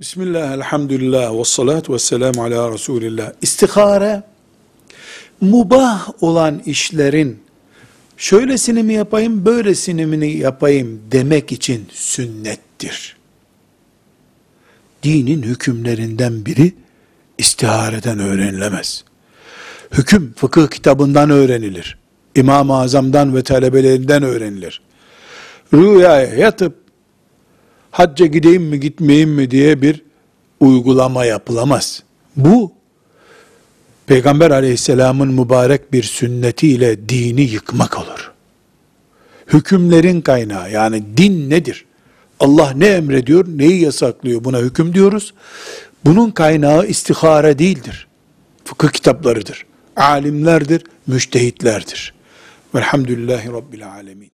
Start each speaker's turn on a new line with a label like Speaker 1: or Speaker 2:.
Speaker 1: Bismillah, elhamdülillah, ve salatu ve selamu ala Resulillah. İstihare, mubah olan işlerin, şöylesini mi yapayım, böylesini mi yapayım demek için sünnettir. Dinin hükümlerinden biri, istihareden öğrenilemez. Hüküm, fıkıh kitabından öğrenilir. İmam-ı Azam'dan ve talebelerinden öğrenilir. Rüyaya yatıp, hacca gideyim mi gitmeyeyim mi diye bir uygulama yapılamaz. Bu Peygamber aleyhisselamın mübarek bir sünnetiyle dini yıkmak olur. Hükümlerin kaynağı yani din nedir? Allah ne emrediyor, neyi yasaklıyor buna hüküm diyoruz. Bunun kaynağı istihare değildir. Fıkıh kitaplarıdır. Alimlerdir, müştehitlerdir. Velhamdülillahi Rabbil Alemin.